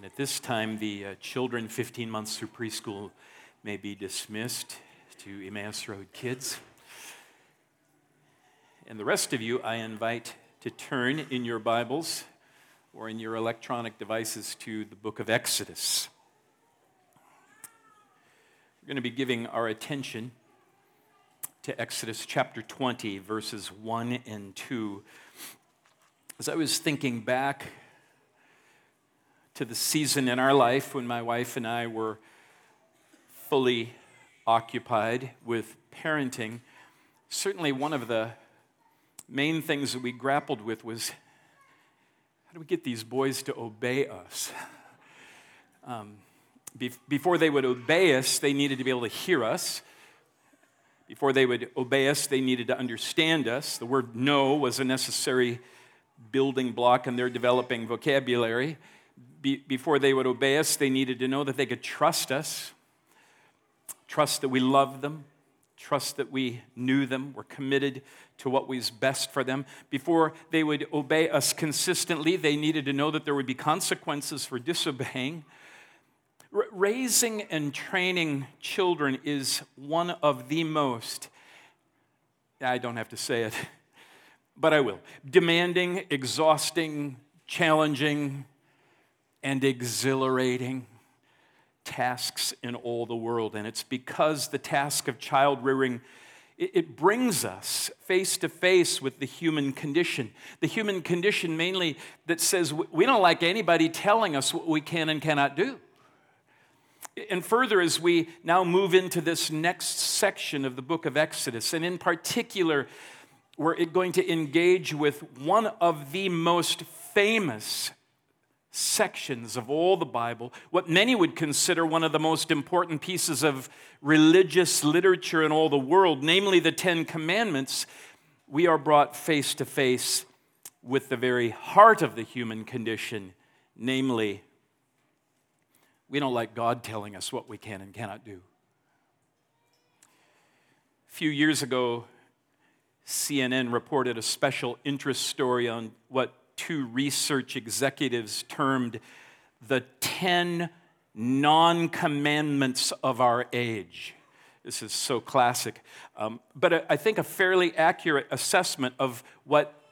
And at this time, the uh, children 15 months through preschool may be dismissed to Emmaus Road Kids. And the rest of you, I invite to turn in your Bibles or in your electronic devices to the book of Exodus. We're going to be giving our attention to Exodus chapter 20, verses 1 and 2. As I was thinking back to the season in our life when my wife and I were fully occupied with parenting, certainly one of the main things that we grappled with was how do we get these boys to obey us? Um, be- before they would obey us, they needed to be able to hear us. Before they would obey us, they needed to understand us. The word no was a necessary building block in their developing vocabulary. Be- before they would obey us, they needed to know that they could trust us, trust that we loved them, trust that we knew them, were committed to what was best for them. Before they would obey us consistently, they needed to know that there would be consequences for disobeying. R- raising and training children is one of the most, I don't have to say it, but I will, demanding, exhausting, challenging, and exhilarating tasks in all the world. And it's because the task of child rearing it brings us face to face with the human condition. The human condition, mainly, that says we don't like anybody telling us what we can and cannot do. And further, as we now move into this next section of the book of Exodus, and in particular, we're going to engage with one of the most famous sections of all the Bible, what many would consider one of the most important pieces of religious literature in all the world, namely the Ten Commandments, we are brought face to face with the very heart of the human condition, namely we don't like God telling us what we can and cannot do. A few years ago, CNN reported a special interest story on what two research executives termed the 10 non commandments of our age. This is so classic. Um, but I think a fairly accurate assessment of what,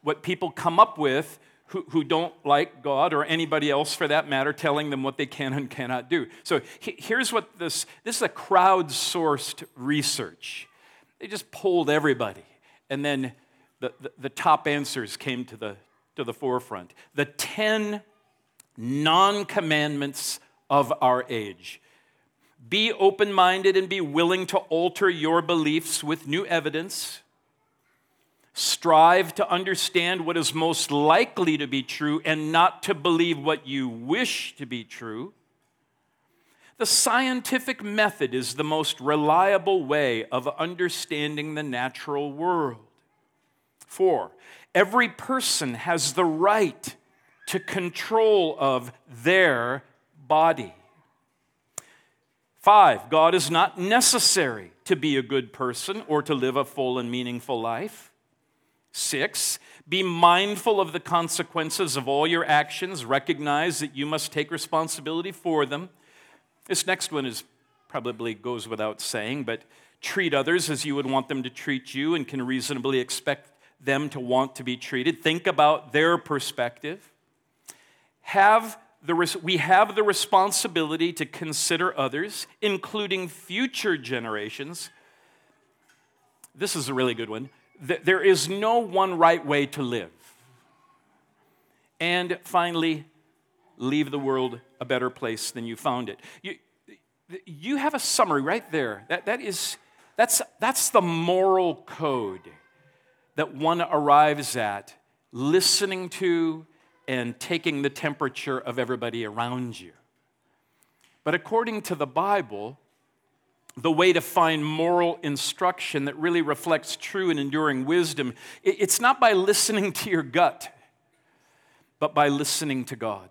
what people come up with who, who don't like God or anybody else for that matter telling them what they can and cannot do. So here's what this this is a crowdsourced research. They just polled everybody, and then the, the, the top answers came to the, to the forefront. The 10 non commandments of our age. Be open minded and be willing to alter your beliefs with new evidence Strive to understand what is most likely to be true and not to believe what you wish to be true. The scientific method is the most reliable way of understanding the natural world. Four, every person has the right to control of their body. Five, God is not necessary to be a good person or to live a full and meaningful life. Six, be mindful of the consequences of all your actions. Recognize that you must take responsibility for them. This next one is probably goes without saying, but treat others as you would want them to treat you and can reasonably expect them to want to be treated. Think about their perspective. Have the, we have the responsibility to consider others, including future generations. This is a really good one there is no one right way to live. And finally, leave the world a better place than you found it. You, you have a summary right there. That, that is, that's, that's the moral code that one arrives at listening to and taking the temperature of everybody around you. But according to the Bible, the way to find moral instruction that really reflects true and enduring wisdom. It's not by listening to your gut, but by listening to God.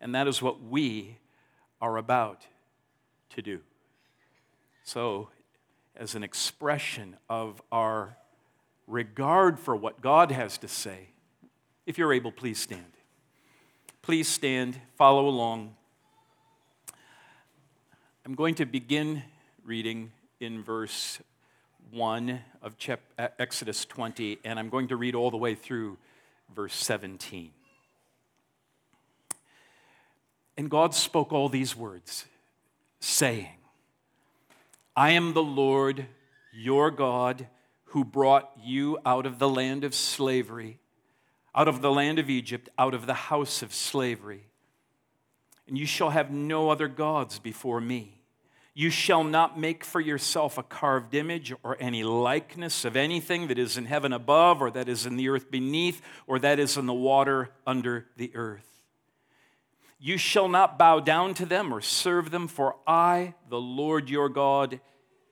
And that is what we are about to do. So, as an expression of our regard for what God has to say, if you're able, please stand. Please stand, follow along. I'm going to begin reading in verse 1 of uh, Exodus 20, and I'm going to read all the way through verse 17. And God spoke all these words, saying, I am the Lord your God who brought you out of the land of slavery, out of the land of Egypt, out of the house of slavery. And you shall have no other gods before me. You shall not make for yourself a carved image or any likeness of anything that is in heaven above, or that is in the earth beneath, or that is in the water under the earth. You shall not bow down to them or serve them, for I, the Lord your God,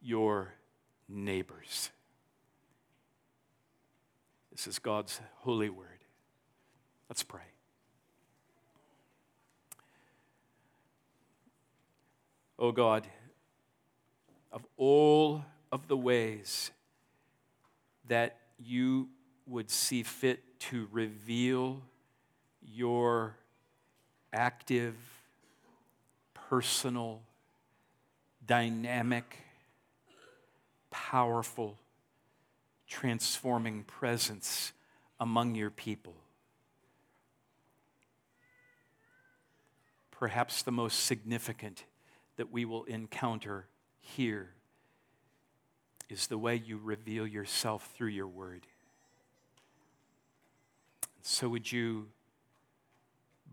your neighbor's. This is God's holy word. Let's pray. Oh God, of all of the ways that you would see fit to reveal your active, personal, dynamic, powerful, transforming presence among your people. perhaps the most significant that we will encounter here is the way you reveal yourself through your word. So, would you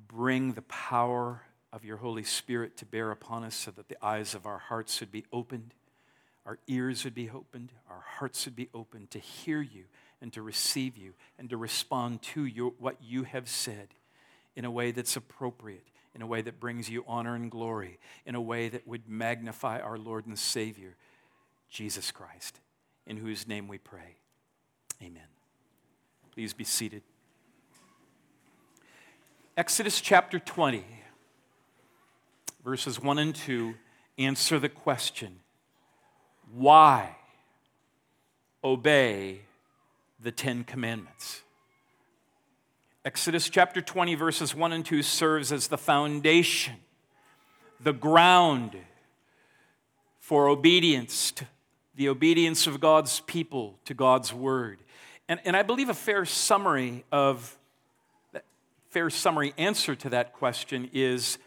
bring the power of your Holy Spirit to bear upon us so that the eyes of our hearts would be opened, our ears would be opened, our hearts would be opened to hear you and to receive you and to respond to your, what you have said in a way that's appropriate in a way that brings you honor and glory, in a way that would magnify our Lord and Savior, Jesus Christ, in whose name we pray. Amen. Please be seated. Exodus chapter 20, verses 1 and 2 answer the question why obey the Ten Commandments? Exodus chapter 20, verses 1 and 2 serves as the foundation, the ground for obedience, to the obedience of God's people to God's word. And, and I believe a fair summary of fair summary answer to that question is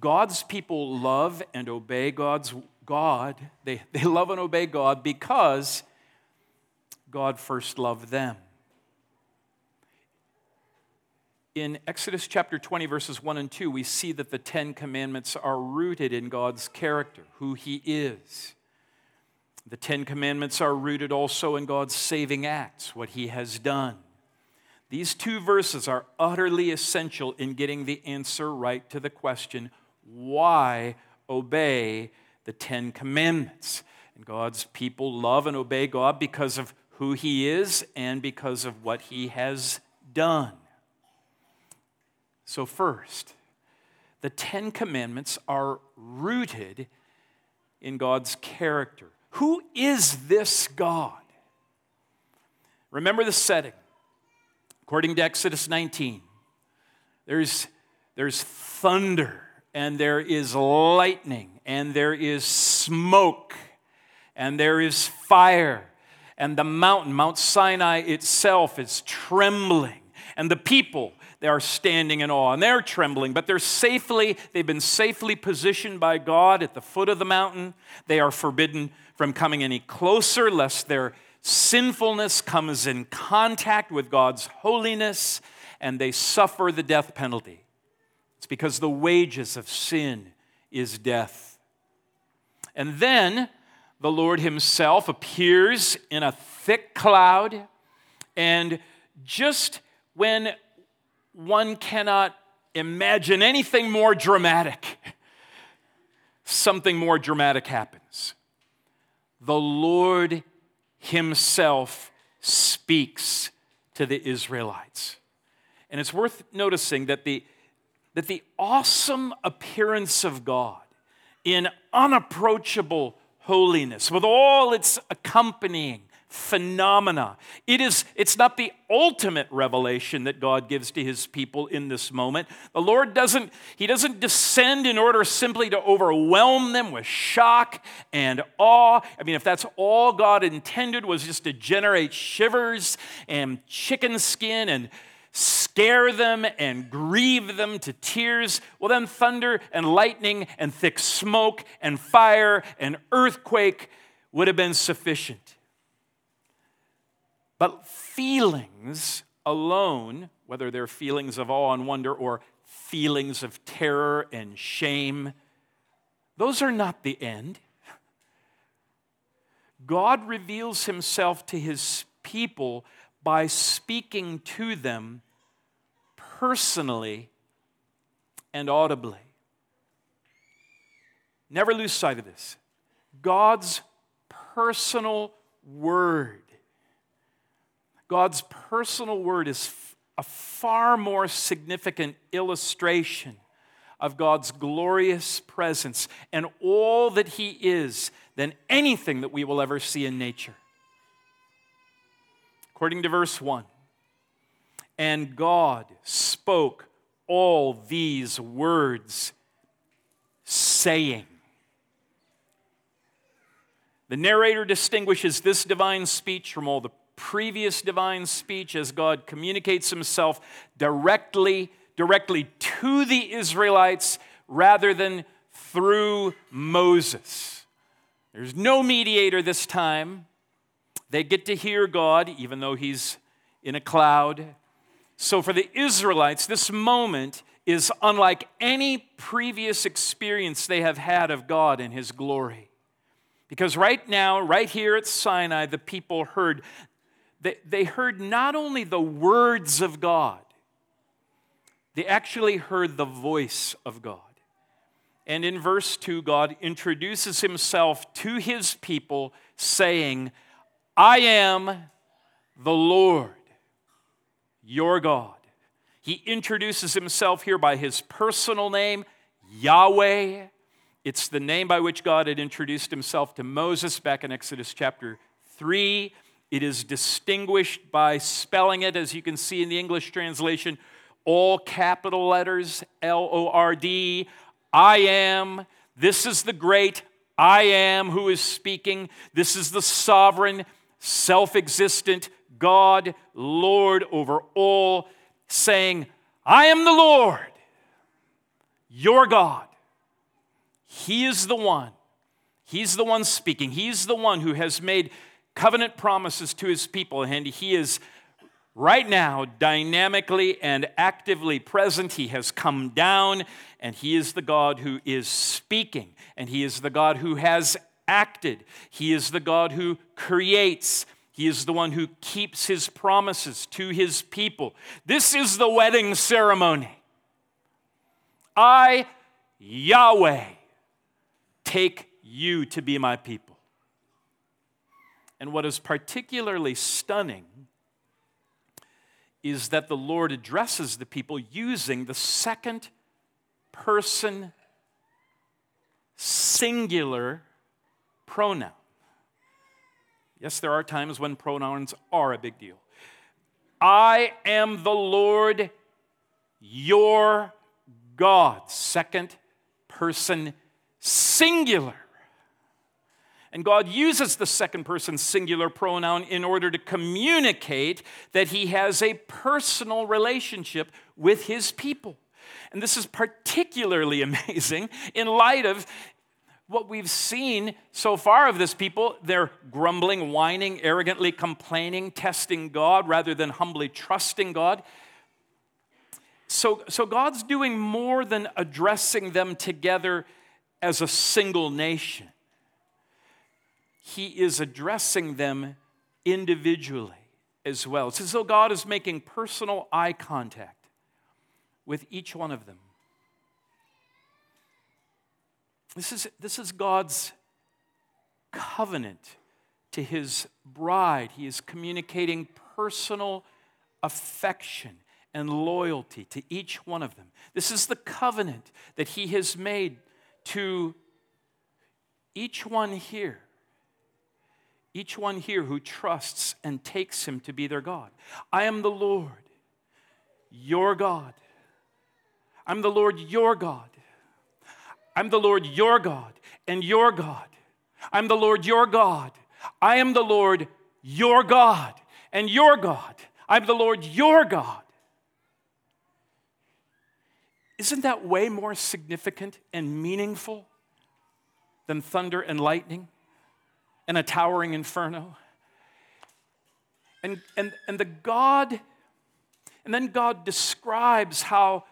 God's people love and obey God's God. They, they love and obey God because God first loved them in Exodus chapter 20, verses 1 and 2, we see that the Ten Commandments are rooted in God's character, who He is. The Ten Commandments are rooted also in God's saving acts, what He has done. These two verses are utterly essential in getting the answer right to the question why obey the Ten Commandments? And God's people love and obey God because of who He is and because of what He has done. So, first, the Ten Commandments are rooted in God's character. Who is this God? Remember the setting. According to Exodus 19, there's, there's thunder, and there is lightning, and there is smoke, and there is fire, and the mountain, Mount Sinai itself, is trembling, and the people, they are standing in awe and they're trembling, but they're safely, they've been safely positioned by God at the foot of the mountain. They are forbidden from coming any closer lest their sinfulness comes in contact with God's holiness and they suffer the death penalty. It's because the wages of sin is death. And then the Lord Himself appears in a thick cloud, and just when one cannot imagine anything more dramatic, something more dramatic happens. The Lord Himself speaks to the Israelites. And it's worth noticing that the, that the awesome appearance of God in unapproachable holiness, with all its accompanying phenomena. It is, it's not the ultimate revelation that God gives to his people in this moment. The Lord doesn't, he doesn't descend in order simply to overwhelm them with shock and awe. I mean, if that's all God intended was just to generate shivers and chicken skin and scare them and grieve them to tears, well, then thunder and lightning and thick smoke and fire and earthquake would have been sufficient. But feelings alone, whether they're feelings of awe and wonder or feelings of terror and shame, those are not the end. God reveals himself to his people by speaking to them personally and audibly. Never lose sight of this. God's personal word God's personal word is a far more significant illustration of God's glorious presence and all that He is than anything that we will ever see in nature. According to verse 1, and God spoke all these words, saying. The narrator distinguishes this divine speech from all the previous divine speech as God communicates himself directly directly to the Israelites rather than through Moses. There's no mediator this time. They get to hear God even though he's in a cloud. So for the Israelites, this moment is unlike any previous experience they have had of God and his glory. Because right now, right here at Sinai, the people heard they, they heard not only the words of God, they actually heard the voice of God. And in verse 2, God introduces himself to his people, saying, I am the Lord, your God. He introduces himself here by his personal name, Yahweh. It's the name by which God had introduced himself to Moses back in Exodus chapter 3. It is distinguished by spelling it, as you can see in the English translation, all capital letters L O R D. I am. This is the great I am who is speaking. This is the sovereign, self existent God, Lord over all, saying, I am the Lord, your God. He is the one. He's the one speaking. He's the one who has made covenant promises to his people, and he is right now dynamically and actively present. He has come down, and he is the God who is speaking, and he is the God who has acted. He is the God who creates. He is the one who keeps his promises to his people. This is the wedding ceremony. I, Yahweh, take you to be my people. And what is particularly stunning is that the Lord addresses the people using the second person singular pronoun. Yes, there are times when pronouns are a big deal. I am the Lord your God. Second person singular. And God uses the second person singular pronoun in order to communicate that He has a personal relationship with His people. And this is particularly amazing in light of what we've seen so far of this people. They're grumbling, whining, arrogantly complaining, testing God rather than humbly trusting God. So, so God's doing more than addressing them together as a single nation he is addressing them individually as well. It's as though God is making personal eye contact with each one of them. This is, this is God's covenant to his bride. He is communicating personal affection and loyalty to each one of them. This is the covenant that he has made to each one here each one here who trusts and takes him to be their God. I am the Lord, your God. I'm the Lord, your God. I'm the Lord, your God, and your God. I'm the Lord, your God. I am the Lord, your God, and your God. I'm the Lord, your God. Isn't that way more significant and meaningful than thunder and lightning? and a towering inferno. And, and, and the God, and then God describes how,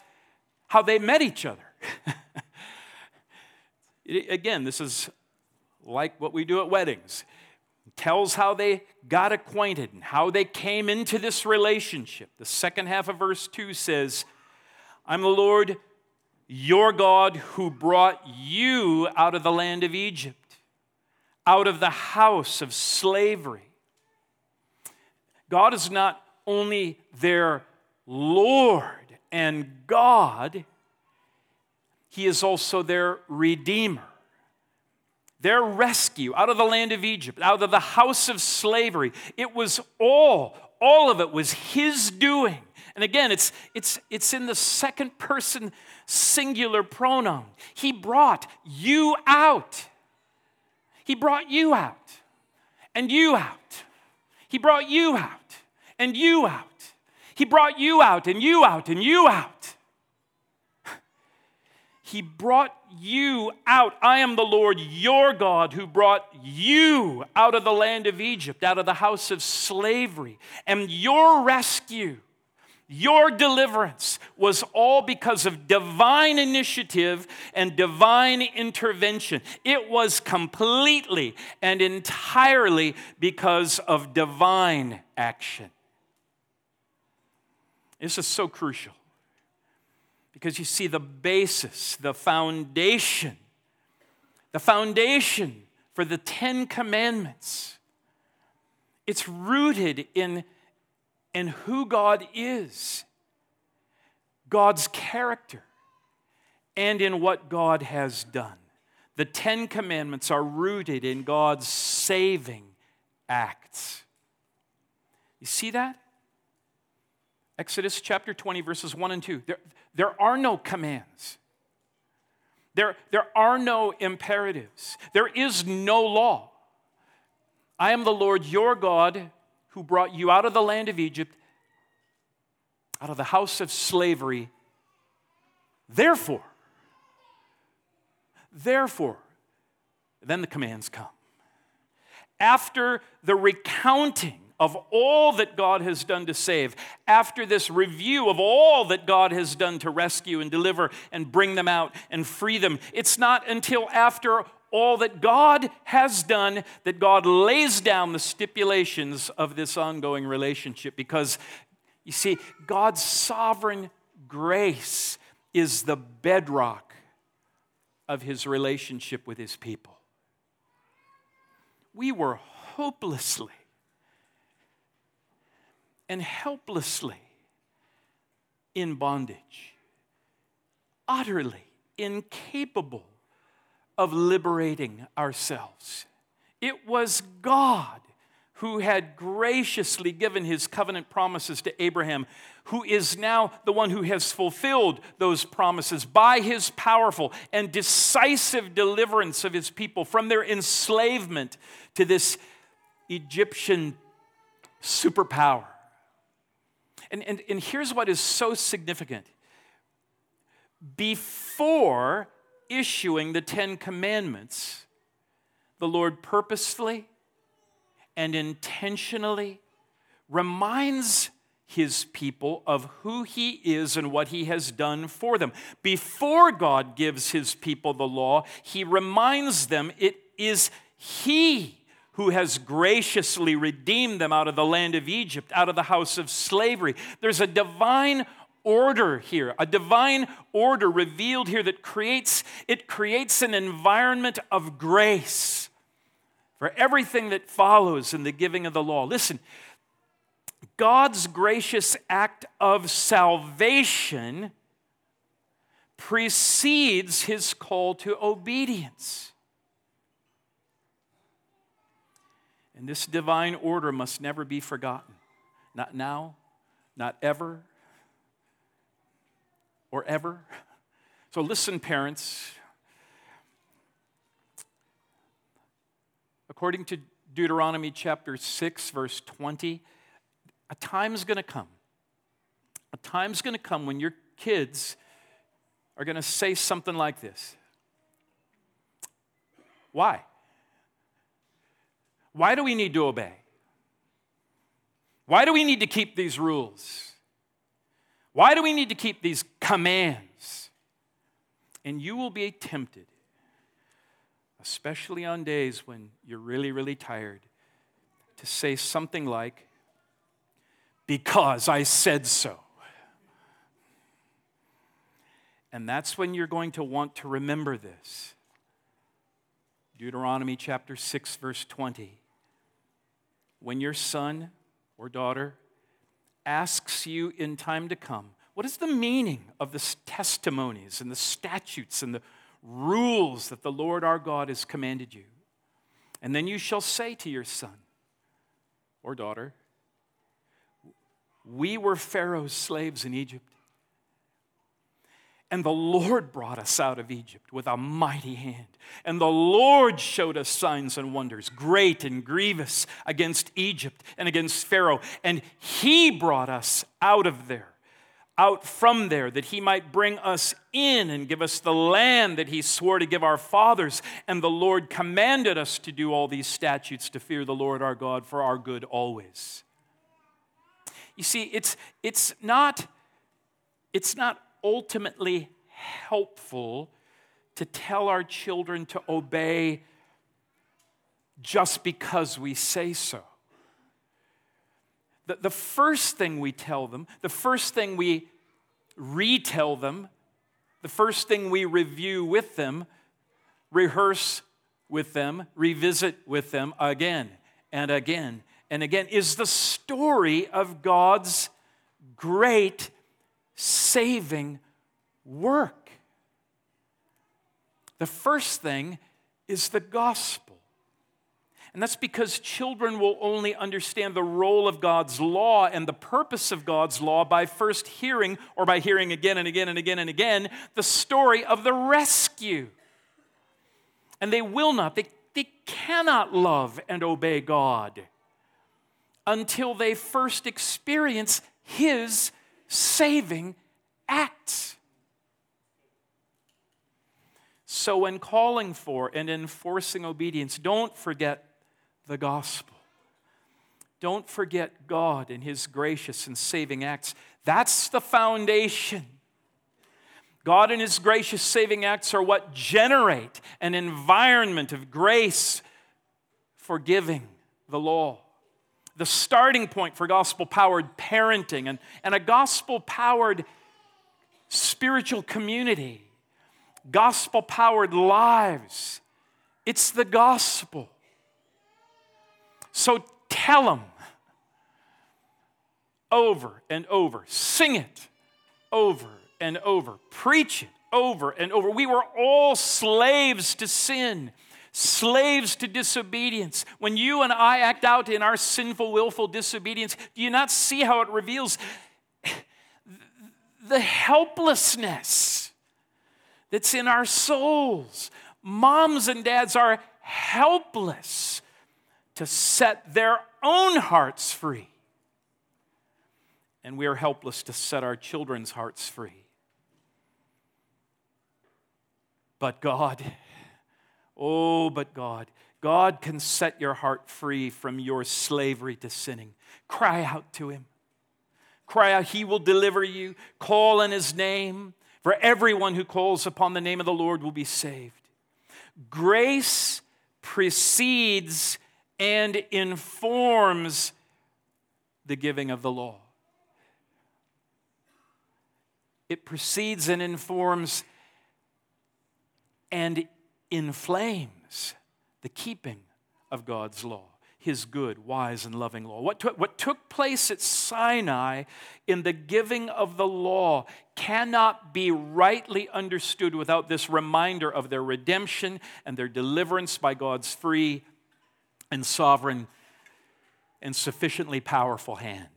how they met each other. Again, this is like what we do at weddings. Tells how they got acquainted and how they came into this relationship. The second half of verse 2 says, I'm the Lord your God who brought you out of the land of Egypt out of the house of slavery. God is not only their Lord and God, He is also their Redeemer. Their rescue out of the land of Egypt, out of the house of slavery. It was all, all of it was His doing. And again, it's, it's, it's in the second person singular pronoun. He brought you out. He brought you out and you out. He brought you out and you out. He brought you out and you out and you out. He brought you out. I am the Lord your God who brought you out of the land of Egypt, out of the house of slavery. And your rescue your deliverance was all because of divine initiative and divine intervention. It was completely and entirely because of divine action. This is so crucial because you see the basis, the foundation, the foundation for the Ten Commandments. It's rooted in in who God is, God's character, and in what God has done. The Ten Commandments are rooted in God's saving acts. You see that? Exodus chapter 20, verses 1 and 2. There, there are no commands. There, there are no imperatives. There is no law. I am the Lord your God who brought you out of the land of Egypt, out of the house of slavery. Therefore, therefore, then the commands come. After the recounting of all that God has done to save, after this review of all that God has done to rescue and deliver and bring them out and free them, it's not until after all that God has done, that God lays down the stipulations of this ongoing relationship. Because, you see, God's sovereign grace is the bedrock of his relationship with his people. We were hopelessly and helplessly in bondage, utterly incapable of liberating ourselves. It was God who had graciously given his covenant promises to Abraham, who is now the one who has fulfilled those promises by his powerful and decisive deliverance of his people from their enslavement to this Egyptian superpower. And, and, and here's what is so significant before issuing the Ten Commandments, the Lord purposefully and intentionally reminds his people of who he is and what he has done for them. Before God gives his people the law, he reminds them it is he who has graciously redeemed them out of the land of Egypt, out of the house of slavery. There's a divine order here, a divine order revealed here that creates it creates an environment of grace for everything that follows in the giving of the law. Listen, God's gracious act of salvation precedes his call to obedience. And this divine order must never be forgotten. Not now, not ever, or ever. So listen, parents, According to Deuteronomy chapter 6, verse 20, a time's to come. A time's to come when your kids are to say something like this Why? Why do we need to obey? Why do we need to keep these rules? Why do we need to keep these commands? And you will be tempted especially on days when you're really, really tired, to say something like, Because I said so. And that's when you're going to want to remember this. Deuteronomy chapter 6, verse 20. When your son or daughter asks you in time to come, what is the meaning of the testimonies and the statutes and the rules that the Lord our God has commanded you. And then you shall say to your son or daughter, We were Pharaoh's slaves in Egypt. And the Lord brought us out of Egypt with a mighty hand. And the Lord showed us signs and wonders, great and grievous, against Egypt and against Pharaoh. And he brought us out of there out from there, that he might bring us in and give us the land that he swore to give our fathers. And the Lord commanded us to do all these statutes to fear the Lord our God for our good always. You see, it's, it's, not, it's not ultimately helpful to tell our children to obey just because we say so. The, the first thing we tell them, the first thing we retell them, the first thing we review with them, rehearse with them, revisit with them again and again and again is the story of God's great saving work. The first thing is the gospel. And that's because children will only understand the role of God's law and the purpose of God's law by first hearing, or by hearing again and again and again and again, the story of the rescue. And they will not, they, they cannot love and obey God until they first experience His saving acts. So, when calling for and enforcing obedience, don't forget the gospel. Don't forget God and His gracious and saving acts. That's the foundation. God and His gracious saving acts are what generate an environment of grace for giving the law. The starting point for gospel powered parenting and, and a gospel powered spiritual community, gospel powered lives. It's the gospel. So tell them over and over. Sing it over and over. Preach it over and over. We were all slaves to sin, slaves to disobedience. When you and I act out in our sinful, willful disobedience, do you not see how it reveals the helplessness that's in our souls? Moms and dads are helpless to set their own hearts free. And we are helpless to set our children's hearts free. But God, oh, but God, God can set your heart free from your slavery to sinning. Cry out to Him. Cry out, He will deliver you. Call in His name, for everyone who calls upon the name of the Lord will be saved. Grace precedes and informs the giving of the law. It precedes and informs and inflames the keeping of God's law, His good, wise, and loving law. What took, what took place at Sinai in the giving of the law cannot be rightly understood without this reminder of their redemption and their deliverance by God's free and sovereign and sufficiently powerful hand.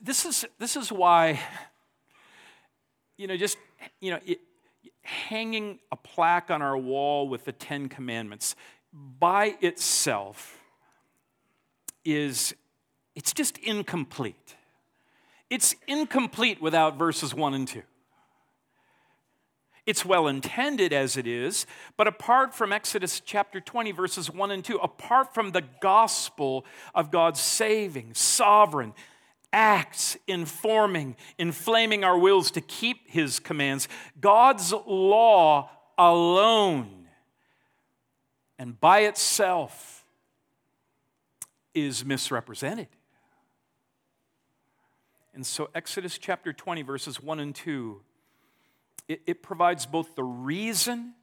This is, this is why, you know, just, you know, it, hanging a plaque on our wall with the Ten Commandments by itself is, it's just incomplete. It's incomplete without verses 1 and 2. It's well intended as it is, but apart from Exodus chapter 20, verses 1 and 2, apart from the gospel of God's saving, sovereign acts, informing, inflaming our wills to keep his commands, God's law alone and by itself is misrepresented. And so, Exodus chapter 20, verses 1 and 2 it, it provides both the reason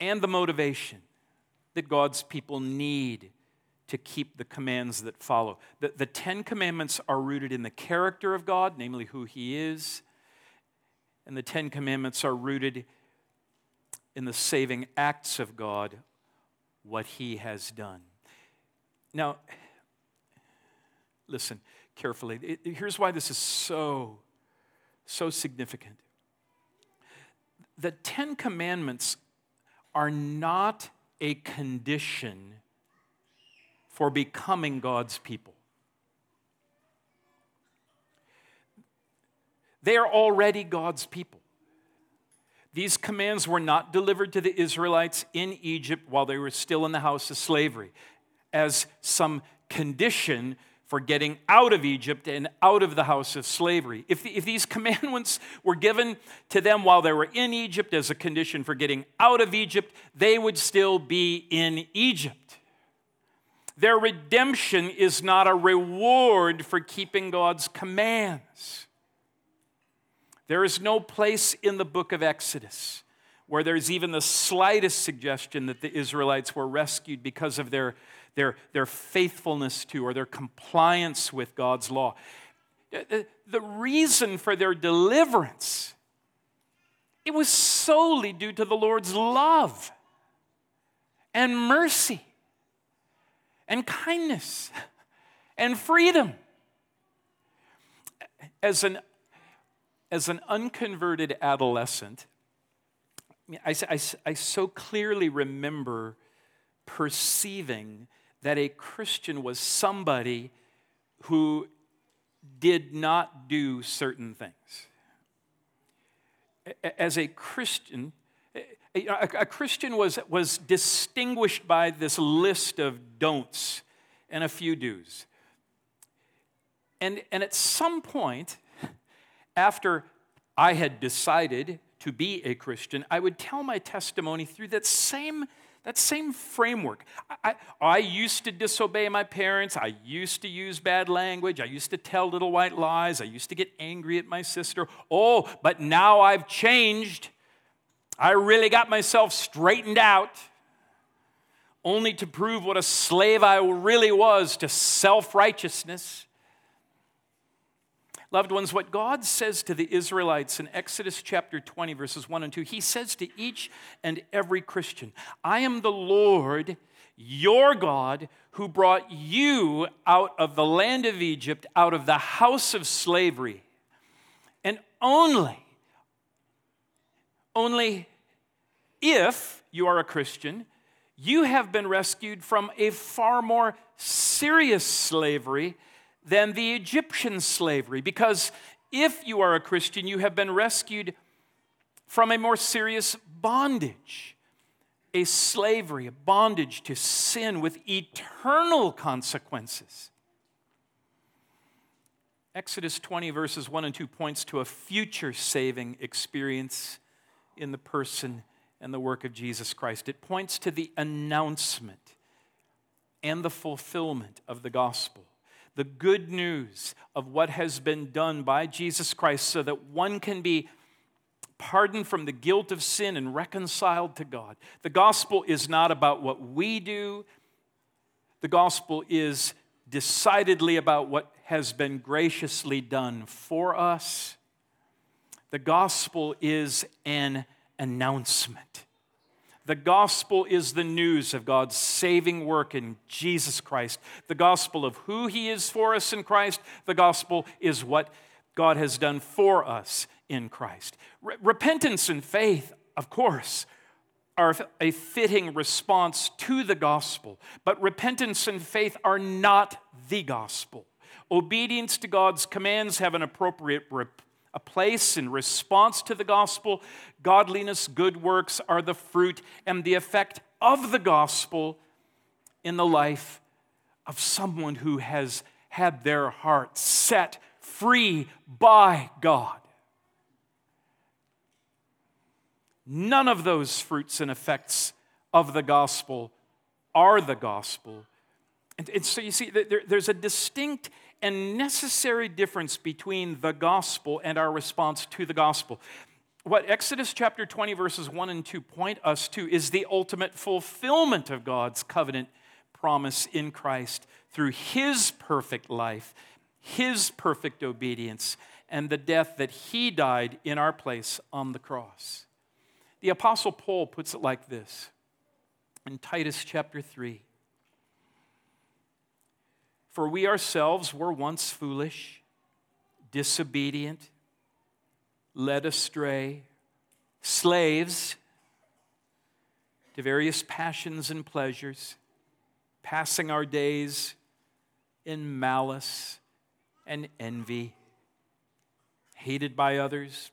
and the motivation that God's people need to keep the commands that follow. The, the Ten Commandments are rooted in the character of God, namely who He is, and the Ten Commandments are rooted in the saving acts of God, what He has done. Now, listen carefully. It, here's why this is so so significant. The Ten Commandments are not a condition for becoming God's people. They are already God's people. These commands were not delivered to the Israelites in Egypt while they were still in the house of slavery as some condition for getting out of Egypt and out of the house of slavery. If, if these commandments were given to them while they were in Egypt as a condition for getting out of Egypt, they would still be in Egypt. Their redemption is not a reward for keeping God's commands. There is no place in the book of Exodus where there's even the slightest suggestion that the Israelites were rescued because of their their, their faithfulness to or their compliance with God's law. The reason for their deliverance, it was solely due to the Lord's love and mercy and kindness and freedom. As an, as an unconverted adolescent, I, I, I so clearly remember perceiving that a Christian was somebody who did not do certain things. As a Christian, a Christian was, was distinguished by this list of don'ts and a few do's. And, and at some point, after I had decided to be a Christian, I would tell my testimony through that same that same framework. I, I, used to disobey my parents. I used to use bad language. I used to tell little white lies. I used to get angry at my sister. Oh, but now I've changed. I really got myself straightened out, only to prove what a slave I really was to self righteousness. Loved ones, what God says to the Israelites in Exodus chapter 20, verses 1 and 2, He says to each and every Christian, I am the Lord, your God, who brought you out of the land of Egypt, out of the house of slavery. And only, only if you are a Christian, you have been rescued from a far more serious slavery than the Egyptian slavery. Because if you are a Christian, you have been rescued from a more serious bondage, a slavery, a bondage to sin with eternal consequences. Exodus 20, verses 1 and 2 points to a future saving experience in the person and the work of Jesus Christ. It points to the announcement and the fulfillment of the gospel the good news of what has been done by Jesus Christ so that one can be pardoned from the guilt of sin and reconciled to God. The gospel is not about what we do, the gospel is decidedly about what has been graciously done for us. The gospel is an announcement. The gospel is the news of God's saving work in Jesus Christ. The gospel of who he is for us in Christ. The gospel is what God has done for us in Christ. repentance and faith, of course, are a fitting response to the gospel, but repentance and faith are not the gospel. Obedience to God's commands have an appropriate a place in response to the gospel. Godliness, good works are the fruit and the effect of the gospel in the life of someone who has had their heart set free by God. None of those fruits and effects of the gospel are the gospel. And, and so you see, there, there's a distinct and necessary difference between the gospel and our response to the gospel. What Exodus chapter 20, verses 1 and 2 point us to is the ultimate fulfillment of God's covenant promise in Christ through his perfect life, his perfect obedience, and the death that he died in our place on the cross. The Apostle Paul puts it like this in Titus chapter 3 for we ourselves were once foolish, disobedient, led astray, slaves to various passions and pleasures, passing our days in malice and envy, hated by others,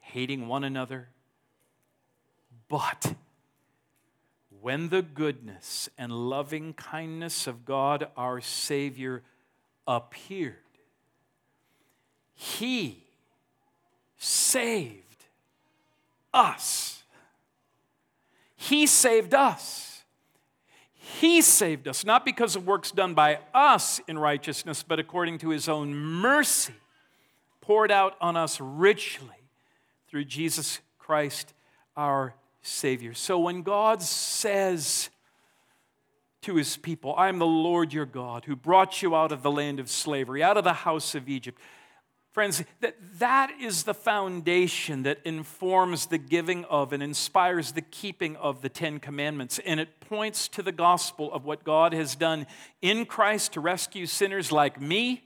hating one another. But when the goodness and loving kindness of God our Savior appeared, He saved us. He saved us. He saved us, not because of works done by us in righteousness, but according to His own mercy, poured out on us richly through Jesus Christ our Savior. So when God says to his people, I am the Lord your God who brought you out of the land of slavery, out of the house of Egypt. Friends, that, that is the foundation that informs the giving of and inspires the keeping of the Ten Commandments. And it points to the gospel of what God has done in Christ to rescue sinners like me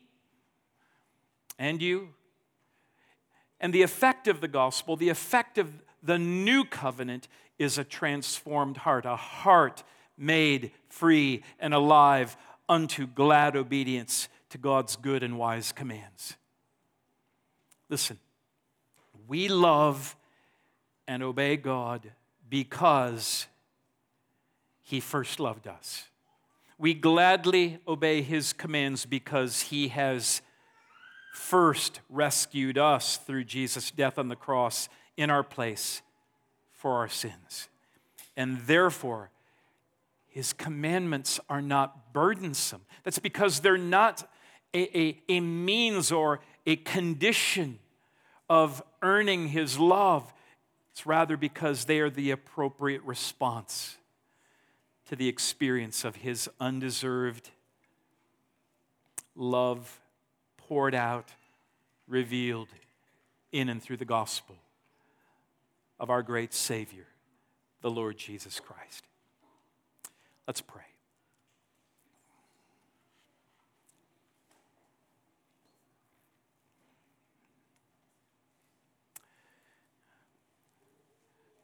and you. And the effect of the gospel, the effect of the new covenant is a transformed heart, a heart made free and alive unto glad obedience to God's good and wise commands. Listen, we love and obey God because He first loved us. We gladly obey His commands because He has first rescued us through Jesus' death on the cross in our place for our sins. And therefore, his commandments are not burdensome. That's because they're not a, a, a, means or a condition of earning his love. It's rather because they are the appropriate response to the experience of his undeserved love poured out revealed in and through the gospel of our great Savior, the Lord Jesus Christ. Let's pray.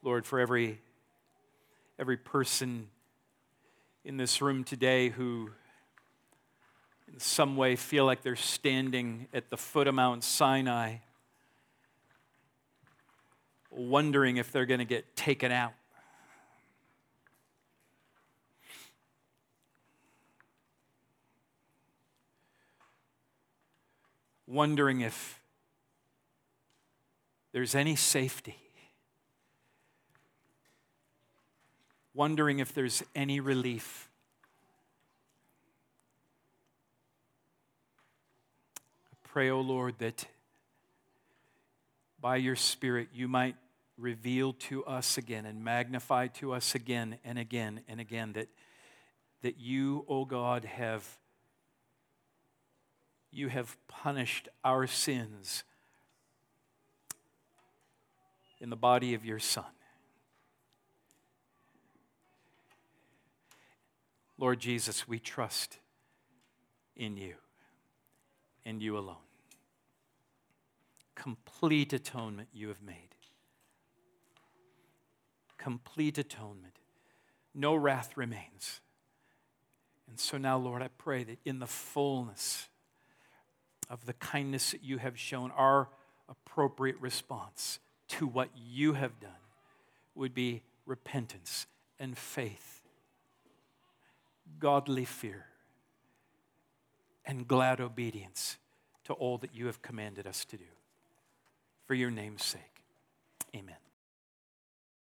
Lord, for every, every person in this room today who in some way feel like they're standing at the foot of Mount Sinai, wondering if they're going to get taken out. Wondering if there's any safety. wondering if there's any relief. I pray, O oh Lord, that by your Spirit you might reveal to us again and magnify to us again and again and again that, that you, O oh God, have you have punished our sins in the body of your Son. Lord Jesus, we trust in you and you alone. Complete atonement you have made. Complete atonement. No wrath remains. And so now, Lord, I pray that in the fullness of the kindness that you have shown, our appropriate response to what you have done would be repentance and faith godly fear and glad obedience to all that you have commanded us to do for your name's sake. Amen.